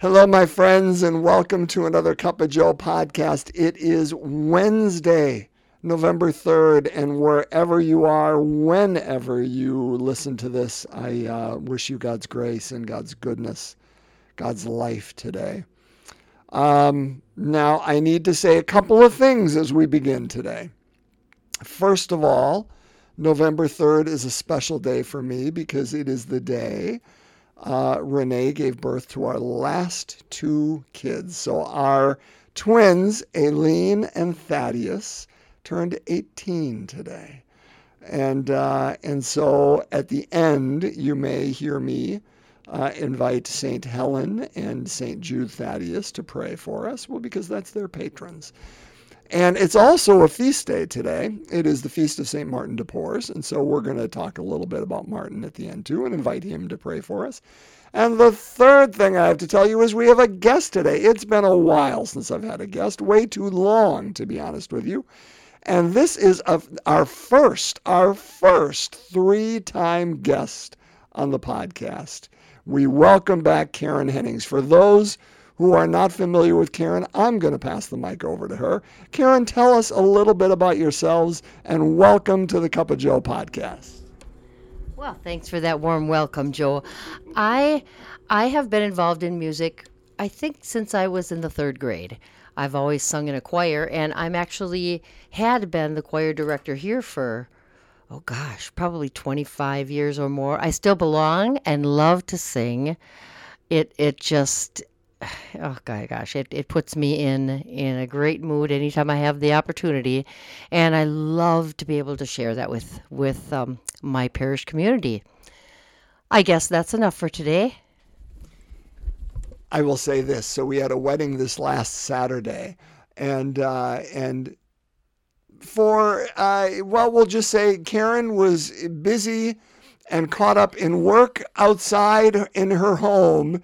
Hello, my friends, and welcome to another Cup of Joe podcast. It is Wednesday, November 3rd, and wherever you are, whenever you listen to this, I uh, wish you God's grace and God's goodness, God's life today. Um, now, I need to say a couple of things as we begin today. First of all, November 3rd is a special day for me because it is the day uh, Renee gave birth to our last two kids. So our twins, Aileen and Thaddeus, turned 18 today. And, uh, and so at the end, you may hear me uh, invite St. Helen and St. Jude Thaddeus to pray for us. Well, because that's their patrons. And it's also a feast day today. It is the feast of St. Martin de Porres. And so we're going to talk a little bit about Martin at the end too and invite him to pray for us. And the third thing I have to tell you is we have a guest today. It's been a while since I've had a guest, way too long, to be honest with you. And this is a, our first, our first three time guest on the podcast. We welcome back Karen Hennings. For those who are not familiar with Karen, I'm going to pass the mic over to her. Karen, tell us a little bit about yourselves and welcome to the Cup of Joe podcast. Well, thanks for that warm welcome, Joe. I I have been involved in music I think since I was in the 3rd grade. I've always sung in a choir and I'm actually had been the choir director here for oh gosh, probably 25 years or more. I still belong and love to sing. It it just oh my gosh, it, it puts me in in a great mood anytime I have the opportunity, and I love to be able to share that with with um, my parish community. I guess that's enough for today. I will say this: so we had a wedding this last Saturday, and uh, and for uh, well, we'll just say Karen was busy and caught up in work outside in her home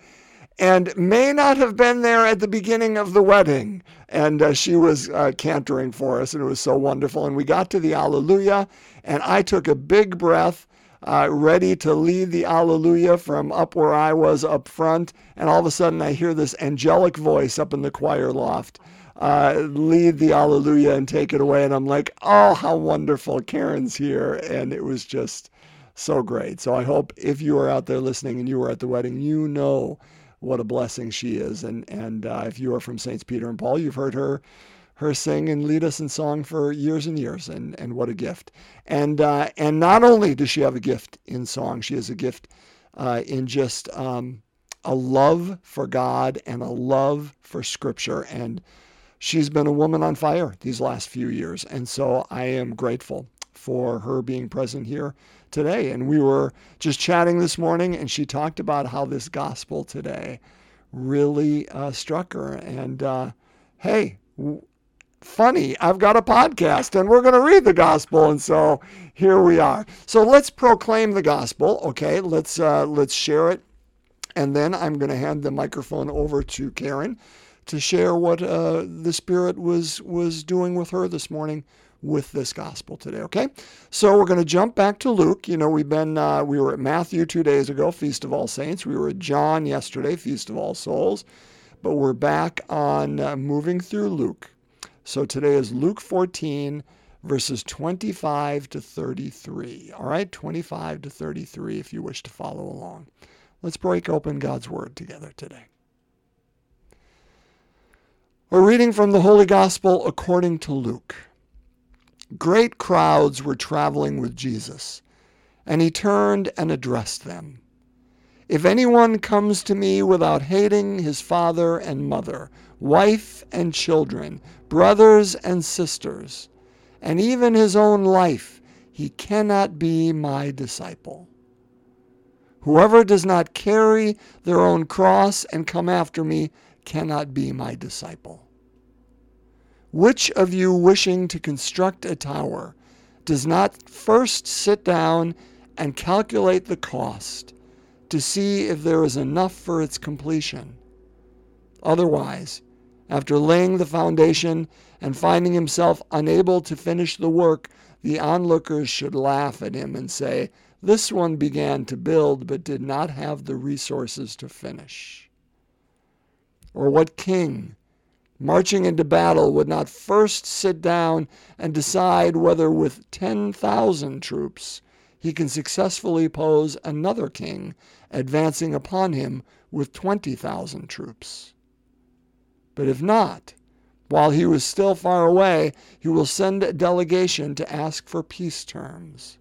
and may not have been there at the beginning of the wedding. And uh, she was uh, cantoring for us, and it was so wonderful. And we got to the Alleluia, and I took a big breath, uh, ready to lead the Alleluia from up where I was up front. And all of a sudden, I hear this angelic voice up in the choir loft. Uh, lead the Alleluia and take it away. And I'm like, oh, how wonderful. Karen's here. And it was just so great. So I hope if you are out there listening and you were at the wedding, you know what a blessing she is. And and uh, if you are from Saints Peter and Paul, you've heard her her sing and lead us in song for years and years, and and what a gift. And uh, and not only does she have a gift in song, she has a gift uh, in just um, a love for God and a love for Scripture. And she's been a woman on fire these last few years, and so I am grateful for her being present here today. And we were just chatting this morning, and she talked about how this gospel today really uh, struck her. And uh, hey, w- funny, I've got a podcast and we're going to read the gospel. And so here we are. So let's proclaim the gospel. Okay, let's, uh, let's share it. And then I'm going to hand the microphone over to Karen to share what uh, the Spirit was, was doing with her this morning with this gospel today. Okay, so we're going to jump back to Luke. You know, we've been uh, we were at Matthew two days ago, Feast of All Saints. We were at John yesterday, Feast of All Souls, but we're back on uh, moving through Luke. So today is Luke 14 verses 25 to 33. All right, 25 to 33 if you wish to follow along. Let's break open God's Word together today. We're reading from the Holy Gospel according to Luke. Great crowds were traveling with Jesus, and he turned and addressed them. If anyone comes to me without hating his father and mother, wife and children, brothers and sisters, and even his own life, he cannot be my disciple. Whoever does not carry their own cross and come after me cannot be my disciple. Which of you wishing to construct a tower does not first sit down and calculate the cost to see if there is enough for its completion? Otherwise, after laying the foundation and finding himself unable to finish the work, the onlookers should laugh at him and say, This one began to build but did not have the resources to finish. or what king marching into battle would not first sit down and decide whether with 10,000 troops he can successfully oppose another king advancing upon him with 20,000 troops. But if not, while he was still far away, he will send a delegation to ask for peace terms.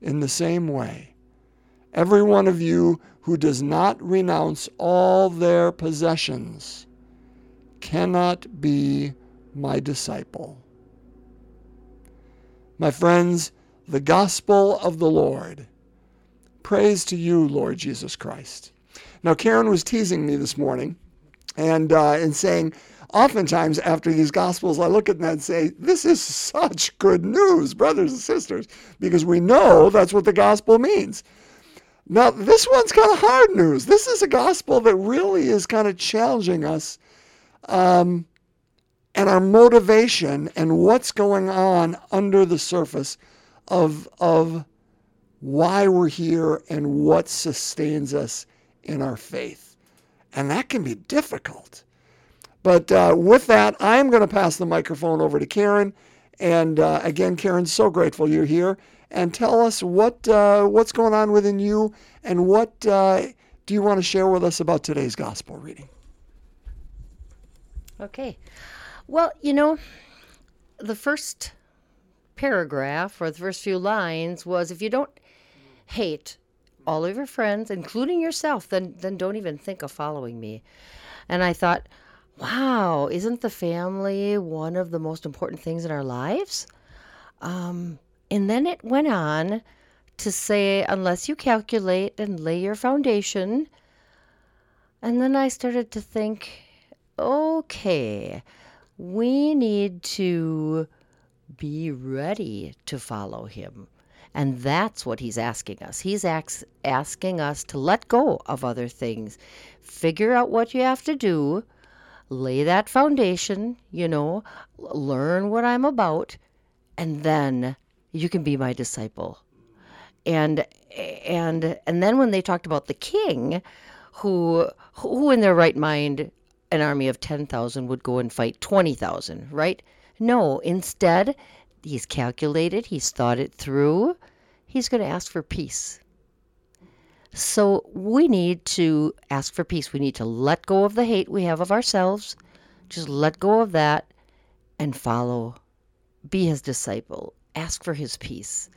In the same way, every one of you who does not renounce all their possessions cannot be my disciple. My friends, the gospel of the Lord. Praise to you, Lord Jesus Christ. Now, Karen was teasing me this morning and, uh, and saying, oftentimes after these gospels, I look at them and say, This is such good news, brothers and sisters, because we know that's what the gospel means. Now, this one's kind of hard news. This is a gospel that really is kind of challenging us um, and our motivation and what's going on under the surface of, of why we're here and what sustains us in our faith. And that can be difficult. But uh, with that, I'm going to pass the microphone over to Karen. And uh, again, Karen, so grateful you're here. And tell us what uh, what's going on within you, and what uh, do you want to share with us about today's gospel reading? Okay. Well, you know, the first paragraph or the first few lines was if you don't hate all of your friends, including yourself, then then don't even think of following me. And I thought, wow, isn't the family one of the most important things in our lives? Um, and then it went on to say, unless you calculate and lay your foundation. And then I started to think, okay, we need to be ready to follow him. And that's what he's asking us. He's ax- asking us to let go of other things, figure out what you have to do, lay that foundation, you know, learn what I'm about, and then you can be my disciple. And and and then when they talked about the king, who who in their right mind an army of 10,000 would go and fight 20,000, right? No, instead, he's calculated, he's thought it through, he's going to ask for peace. So we need to ask for peace. We need to let go of the hate we have of ourselves, just let go of that and follow, be his disciple, ask for his peace.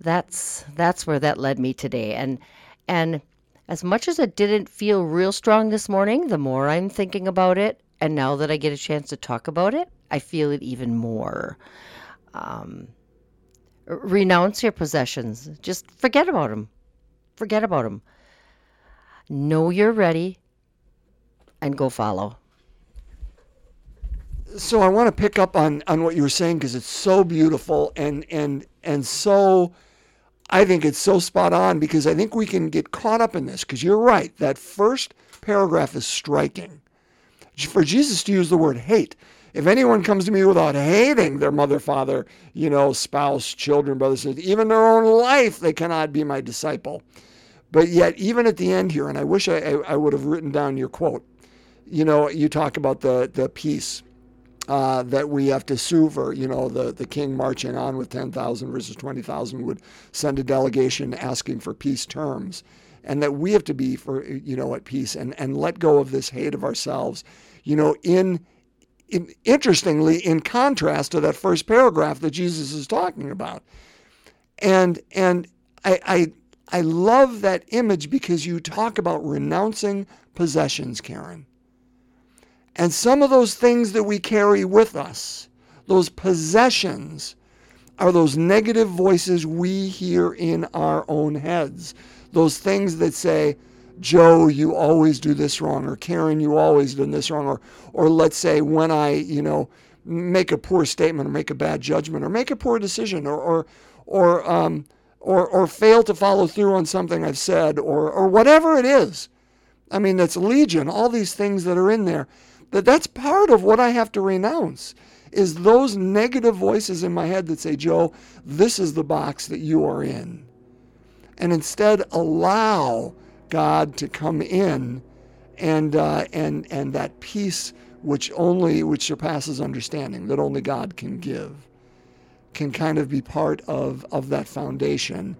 That's that's where that led me today. And and as much as it didn't feel real strong this morning, the more I'm thinking about it, and now that I get a chance to talk about it, I feel it even more. Um, renounce your possessions. Just forget about them. Forget about them. Know you're ready and go follow. So I want to pick up on, on what you were saying because it's so beautiful and and and so I think it's so spot on because I think we can get caught up in this because you're right. That first paragraph is striking. For Jesus to use the word hate, if anyone comes to me without hating their mother, father, you know, spouse, children, brothers, sisters, even their own life, they cannot be my disciple. But yet, even at the end here, and I wish I, I would have written down your quote. You know, you talk about the the peace uh, that we have to sue for. You know, the, the king marching on with 10,000 versus 20,000 would send a delegation asking for peace terms. And that we have to be for, you know, at peace and, and let go of this hate of ourselves. You know, in, in interestingly, in contrast to that first paragraph that Jesus is talking about. And and I, I I love that image because you talk about renouncing possessions, Karen. And some of those things that we carry with us, those possessions, are those negative voices we hear in our own heads. Those things that say, Joe, you always do this wrong, or Karen, you always do this wrong, or, or let's say when I, you know, make a poor statement or make a bad judgment or make a poor decision or, or, or, um, or, or fail to follow through on something I've said or, or whatever it is. I mean, it's legion, all these things that are in there that that's part of what I have to renounce is those negative voices in my head that say, Joe, this is the box that you are in. And instead allow God to come in and uh, and and that peace which only which surpasses understanding that only God can give can kind of be part of of that foundation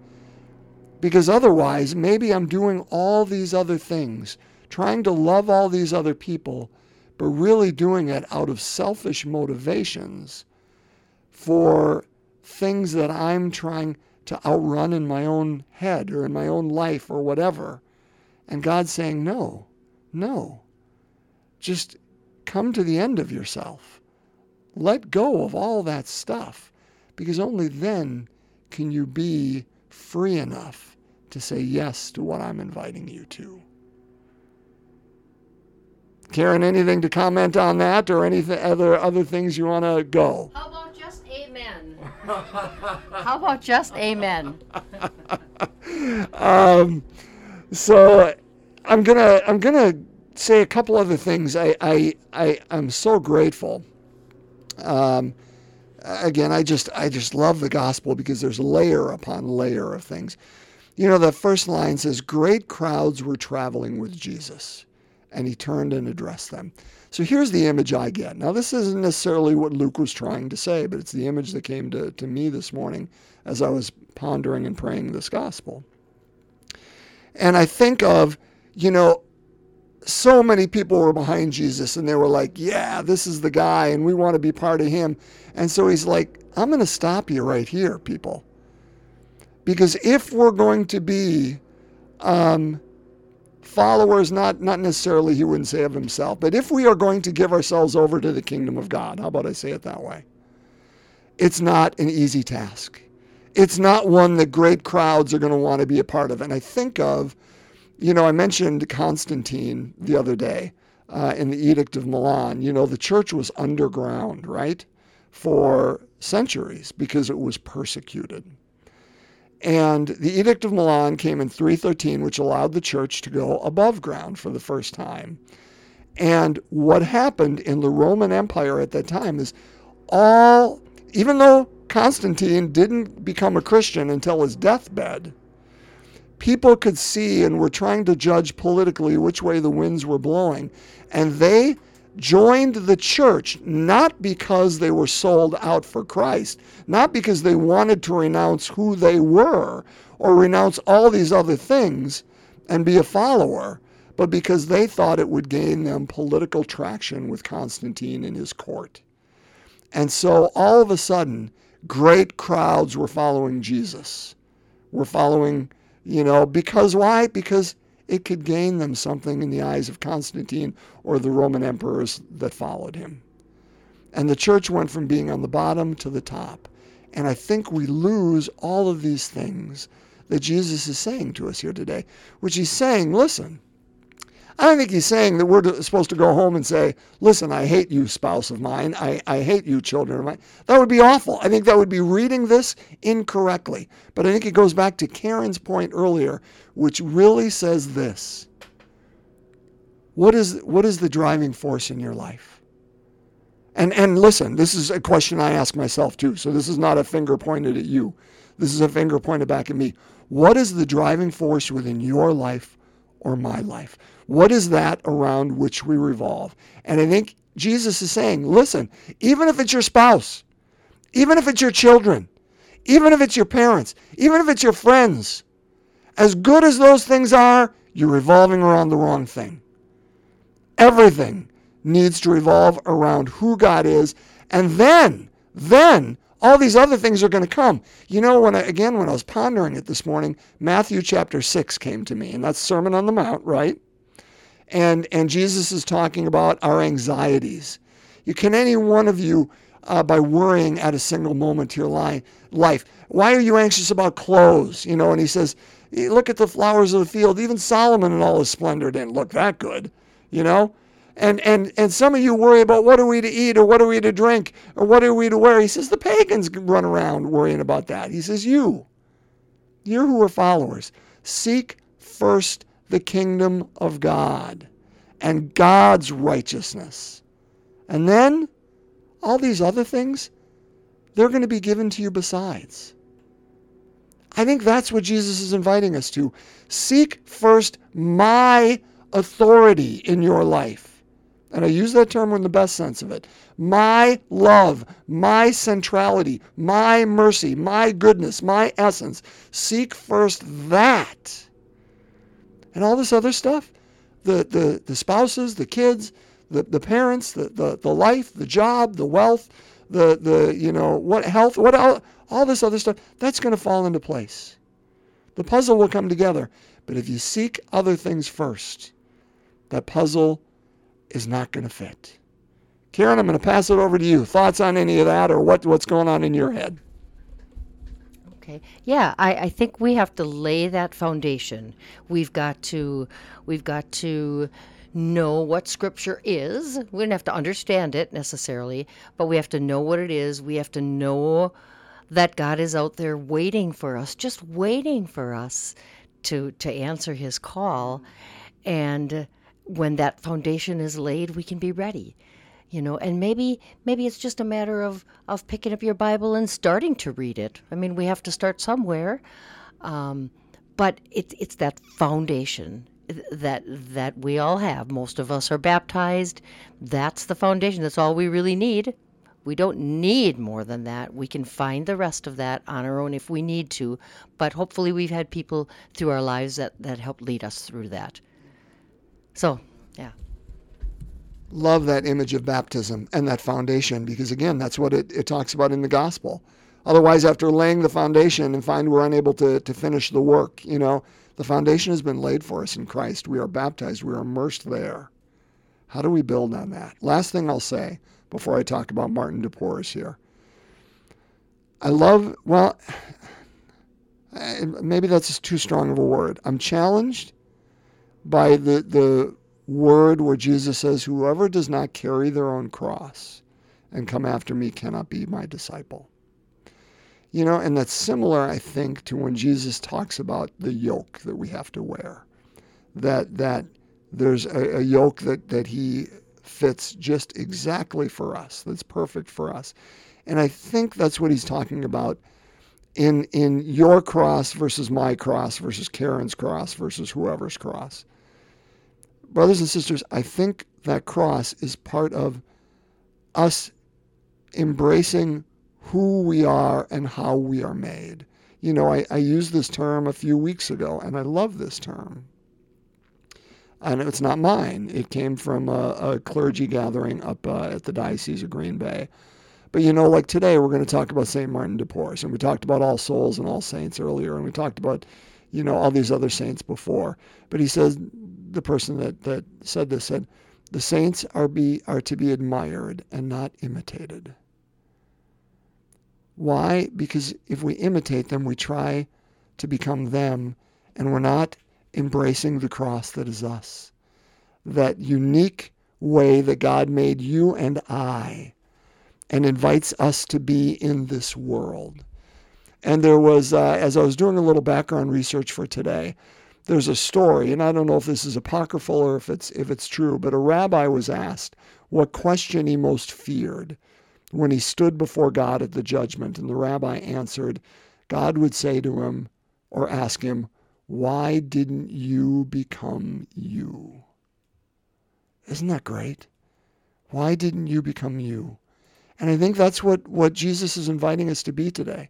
because otherwise maybe I'm doing all these other things trying to love all these other people but really doing it out of selfish motivations for things that I'm trying to outrun in my own head or in my own life or whatever and God's saying no no just come to the end of yourself. Let go of all that stuff because only then can you be free enough to say yes to what I'm inviting you to. Karen, anything to comment on that or any other other things you want to go? How about just amen? How about just amen? um, so I'm gonna I'm gonna say a couple other things. I, I, I, I'm so grateful. Um, again, I just, I just love the gospel because there's layer upon layer of things. You know, the first line says, Great crowds were traveling with Jesus, and he turned and addressed them. So here's the image I get. Now, this isn't necessarily what Luke was trying to say, but it's the image that came to, to me this morning as I was pondering and praying this gospel. And I think of, you know, so many people were behind Jesus and they were like, yeah, this is the guy and we want to be part of him. And so he's like, I'm going to stop you right here, people. Because if we're going to be um, followers, not, not necessarily, he wouldn't say of himself, but if we are going to give ourselves over to the kingdom of God, how about I say it that way? It's not an easy task. It's not one that great crowds are going to want to be a part of. And I think of you know, I mentioned Constantine the other day uh, in the Edict of Milan. You know, the church was underground, right, for centuries because it was persecuted. And the Edict of Milan came in 313, which allowed the church to go above ground for the first time. And what happened in the Roman Empire at that time is all, even though Constantine didn't become a Christian until his deathbed, people could see and were trying to judge politically which way the winds were blowing. And they joined the church not because they were sold out for Christ, not because they wanted to renounce who they were or renounce all these other things and be a follower, but because they thought it would gain them political traction with Constantine and his court. And so all of a sudden, great crowds were following Jesus, were following you know, because why? Because it could gain them something in the eyes of Constantine or the Roman emperors that followed him. And the church went from being on the bottom to the top. And I think we lose all of these things that Jesus is saying to us here today, which he's saying, listen, I don't think he's saying that we're supposed to go home and say, listen, I hate you, spouse of mine. I, I hate you, children of mine. That would be awful. I think that would be reading this incorrectly. But I think it goes back to Karen's point earlier, which really says this What is, what is the driving force in your life? And, and listen, this is a question I ask myself too. So this is not a finger pointed at you. This is a finger pointed back at me. What is the driving force within your life or my life? What is that around which we revolve? And I think Jesus is saying, listen, even if it's your spouse, even if it's your children, even if it's your parents, even if it's your friends, as good as those things are, you're revolving around the wrong thing. Everything needs to revolve around who God is, and then, then all these other things are going to come. You know, when I, again, when I was pondering it this morning, Matthew chapter 6 came to me, and that's Sermon on the Mount, right? And, and Jesus is talking about our anxieties. You can any one of you, uh, by worrying at a single moment to your li- life, why are you anxious about clothes? You know, and he says, look at the flowers of the field. Even Solomon in all his splendor didn't look that good, you know? And, and, and some of you worry about what are we to eat or what are we to drink or what are we to wear. He says the pagans run around worrying about that. He says, You, you who are followers, seek first the kingdom of God and God's righteousness. And then all these other things, they're going to be given to you besides. I think that's what Jesus is inviting us to. Seek first my authority in your life. And I use that term in the best sense of it. My love, my centrality, my mercy, my goodness, my essence. Seek first that. And all this other stuff, the, the, the spouses, the kids, the, the parents, the, the, the life, the job, the wealth, the, the you know, what health, what all, all this other stuff, that's going to fall into place. The puzzle will come together. But if you seek other things first, that puzzle is not going to fit. Karen, I'm going to pass it over to you. Thoughts on any of that or what, what's going on in your head? Okay. Yeah, I, I think we have to lay that foundation. We've got to we've got to know what scripture is. We don't have to understand it necessarily, but we have to know what it is. We have to know that God is out there waiting for us, just waiting for us to to answer his call. And when that foundation is laid, we can be ready. You know, and maybe maybe it's just a matter of of picking up your Bible and starting to read it. I mean, we have to start somewhere. Um, but it's it's that foundation that that we all have. Most of us are baptized. That's the foundation. That's all we really need. We don't need more than that. We can find the rest of that on our own if we need to. But hopefully, we've had people through our lives that, that help lead us through that. So, yeah. Love that image of baptism and that foundation because, again, that's what it, it talks about in the gospel. Otherwise, after laying the foundation and find we're unable to, to finish the work, you know, the foundation has been laid for us in Christ. We are baptized, we are immersed there. How do we build on that? Last thing I'll say before I talk about Martin de Porres here. I love, well, maybe that's too strong of a word. I'm challenged by the, the word where Jesus says, Whoever does not carry their own cross and come after me cannot be my disciple. You know, and that's similar, I think, to when Jesus talks about the yoke that we have to wear. That that there's a, a yoke that, that he fits just exactly for us, that's perfect for us. And I think that's what he's talking about in in your cross versus my cross versus Karen's cross versus whoever's cross. Brothers and sisters, I think that cross is part of us embracing who we are and how we are made. You know, I, I used this term a few weeks ago, and I love this term and it's not mine. It came from a, a clergy gathering up uh, at the Diocese of Green Bay. But you know, like today, we're going to talk about St. Martin de Porres, and we talked about All Souls and All Saints earlier, and we talked about, you know, all these other saints before. But he says, the person that, that said this said, the saints are, be, are to be admired and not imitated. Why? Because if we imitate them, we try to become them, and we're not embracing the cross that is us. That unique way that God made you and I and invites us to be in this world. And there was, uh, as I was doing a little background research for today, there's a story, and I don't know if this is apocryphal or if it's if it's true, but a rabbi was asked what question he most feared when he stood before God at the judgment, and the rabbi answered, God would say to him or ask him, why didn't you become you? Isn't that great? Why didn't you become you? And I think that's what, what Jesus is inviting us to be today.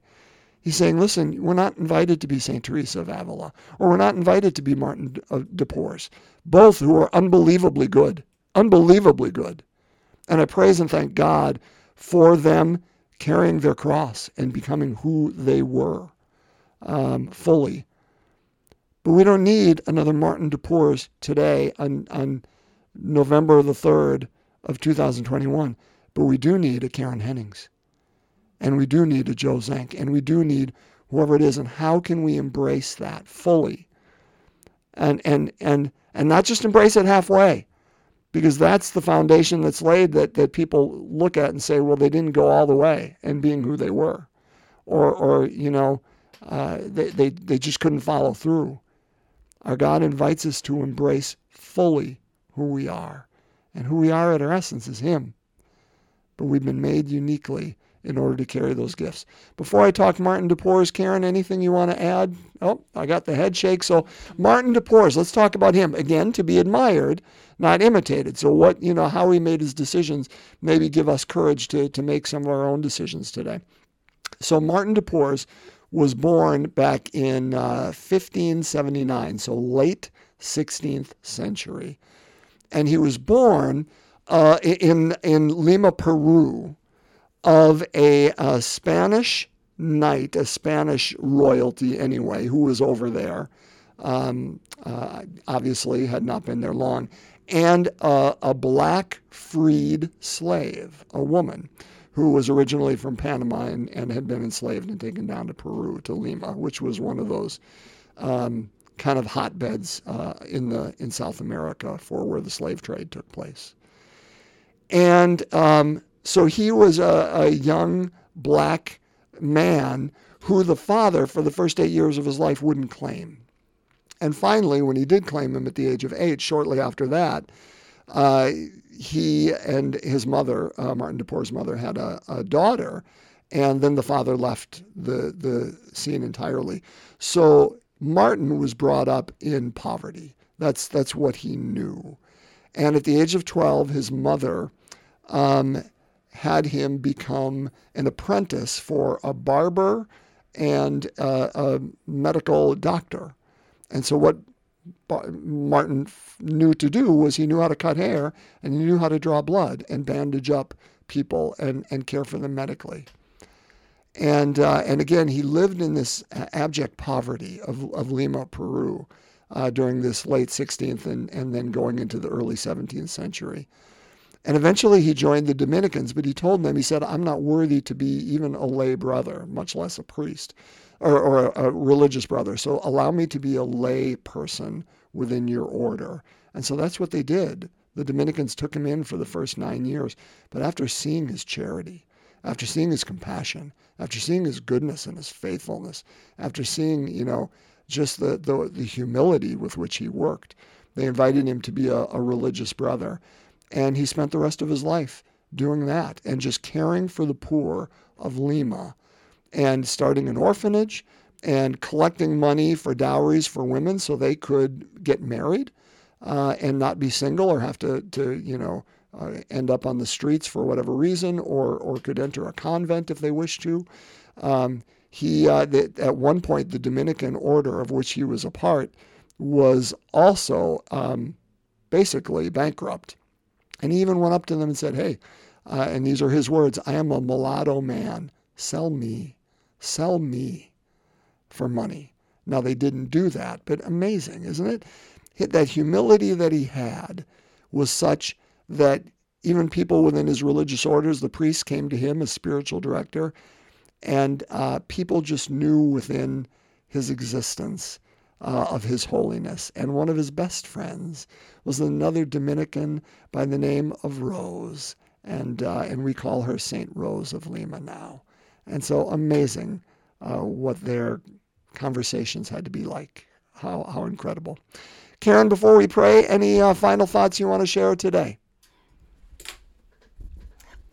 He's saying, listen, we're not invited to be St. Teresa of Avila, or we're not invited to be Martin de Porres, both who are unbelievably good, unbelievably good. And I praise and thank God for them carrying their cross and becoming who they were um, fully but we don't need another Martin de Porres today on, on November the 3rd of 2021. But we do need a Karen Hennings. And we do need a Joe Zank, And we do need whoever it is. And how can we embrace that fully? And, and, and, and not just embrace it halfway, because that's the foundation that's laid that, that people look at and say, well, they didn't go all the way in being who they were. Or, or you know, uh, they, they, they just couldn't follow through. Our God invites us to embrace fully who we are. And who we are at our essence is Him. But we've been made uniquely in order to carry those gifts. Before I talk Martin de Porres, Karen, anything you want to add? Oh, I got the head shake. So Martin de Porres, let's talk about him again. To be admired, not imitated. So what you know, how he made his decisions, maybe give us courage to to make some of our own decisions today. So Martin de Porres was born back in uh, 1579, so late 16th century, and he was born uh, in in Lima, Peru, of a, a, Spanish knight, a Spanish royalty anyway, who was over there. Um, uh, obviously, had not been there long, and a black freed slave, a woman who was originally from Panama and, and, had been enslaved and taken down to Peru, to Lima, which was one of those um, kind of hotbeds uh, in the in South America for where the slave trade took place. And um, so he was a, a young black man who the father, for the first eight years of his life, wouldn't claim. And finally, when he did claim him at the age of eight, shortly after that, uh, he and his mother, uh, Martin de Porres' mother, had a, a, daughter, and then the father left the the scene entirely. So Martin was brought up in poverty. That's that's what he knew, and at the age of twelve, his mother um, had him become an apprentice for a barber and a medical doctor. And so what Martin knew to do was he knew how to cut hair and he knew how to draw blood and bandage up people and, and care for them medically. And, uh, and again, he lived in this abject poverty of, of Lima, Peru, uh, during this late 16th and, and then going into the early 17th century. And eventually he joined the Dominicans, but he told them, he said, I'm not worthy to be even a lay brother, much less a priest or, or a, a religious brother. So allow me to be a lay person within your order. And so that's what they did. The Dominicans took him in for the first nine years. But after seeing his charity, after seeing his compassion, after seeing his goodness and his faithfulness, after seeing, you know, just the, the, the humility with which he worked, they invited him to be a, a religious brother. And he spent the rest of his life doing that and just caring for the poor of Lima and starting an orphanage and collecting money for dowries for women so they could get married uh, and not be single or have to, to you know, uh, end up on the streets for whatever reason or, or could enter a convent if they wished to. Um, he, uh, the, at one point, the Dominican order of which he was a part was also um, basically bankrupt. And he even went up to them and said, Hey, uh, and these are his words I am a mulatto man. Sell me sell me for money. Now, they didn't do that, but amazing, isn't it? That humility that he had was such that even people within his religious orders, the priests came to him as spiritual director, and uh, people just knew within his existence uh, of his holiness. And one of his best friends was another Dominican by the name of Rose, and uh, and we call her Saint Rose of Lima now. And so amazing uh, what their conversations had to be like. How, how incredible. Karen, before we pray, any uh, final thoughts you want to share today?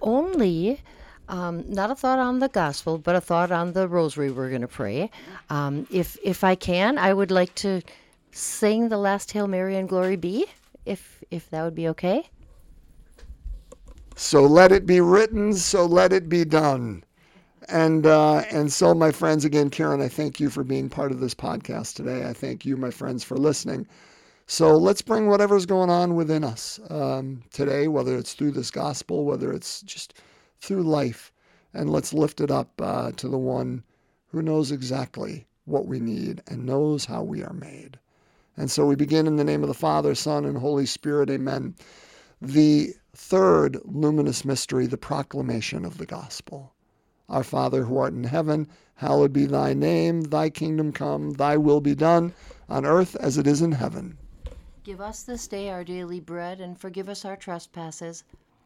Only um, not a thought on the gospel, but a thought on the rosary we're going to pray. Um, if if I can, I would like to sing the last Hail Mary and Glory Be, if if that would be okay. So let it be written, so let it be done. And uh, and so, my friends, again, Karen, I thank you for being part of this podcast today. I thank you, my friends, for listening. So let's bring whatever's going on within us um, today, whether it's through this gospel, whether it's just through life, and let's lift it up uh, to the one who knows exactly what we need and knows how we are made. And so we begin in the name of the Father, Son, and Holy Spirit. Amen. The third luminous mystery, the proclamation of the gospel. Our Father who art in heaven, hallowed be thy name. Thy kingdom come, thy will be done, on earth as it is in heaven. Give us this day our daily bread, and forgive us our trespasses,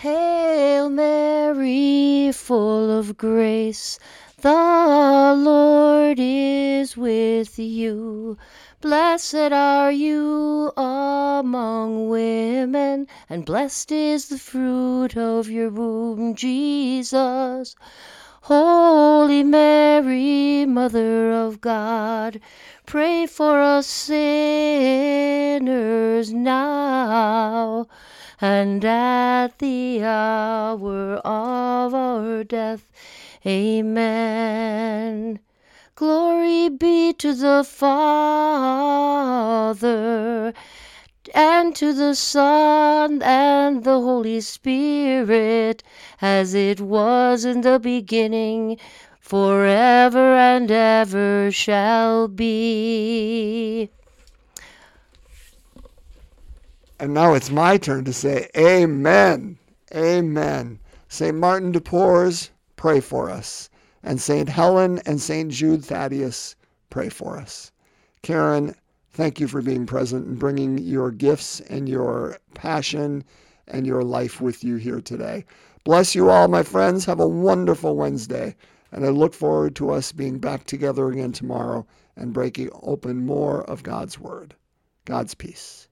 Hail Mary, full of grace, the Lord is with you. Blessed are you among women, and blessed is the fruit of your womb, Jesus. Holy Mary, Mother of God, pray for us sinners now and at the hour of our death. Amen. Glory be to the Father, and to the Son, and the Holy Spirit, as it was in the beginning, forever and ever shall be. And now it's my turn to say, Amen. Amen. St. Martin de Porres, pray for us. And St. Helen and St. Jude Thaddeus, pray for us. Karen, thank you for being present and bringing your gifts and your passion and your life with you here today. Bless you all, my friends. Have a wonderful Wednesday. And I look forward to us being back together again tomorrow and breaking open more of God's Word. God's peace.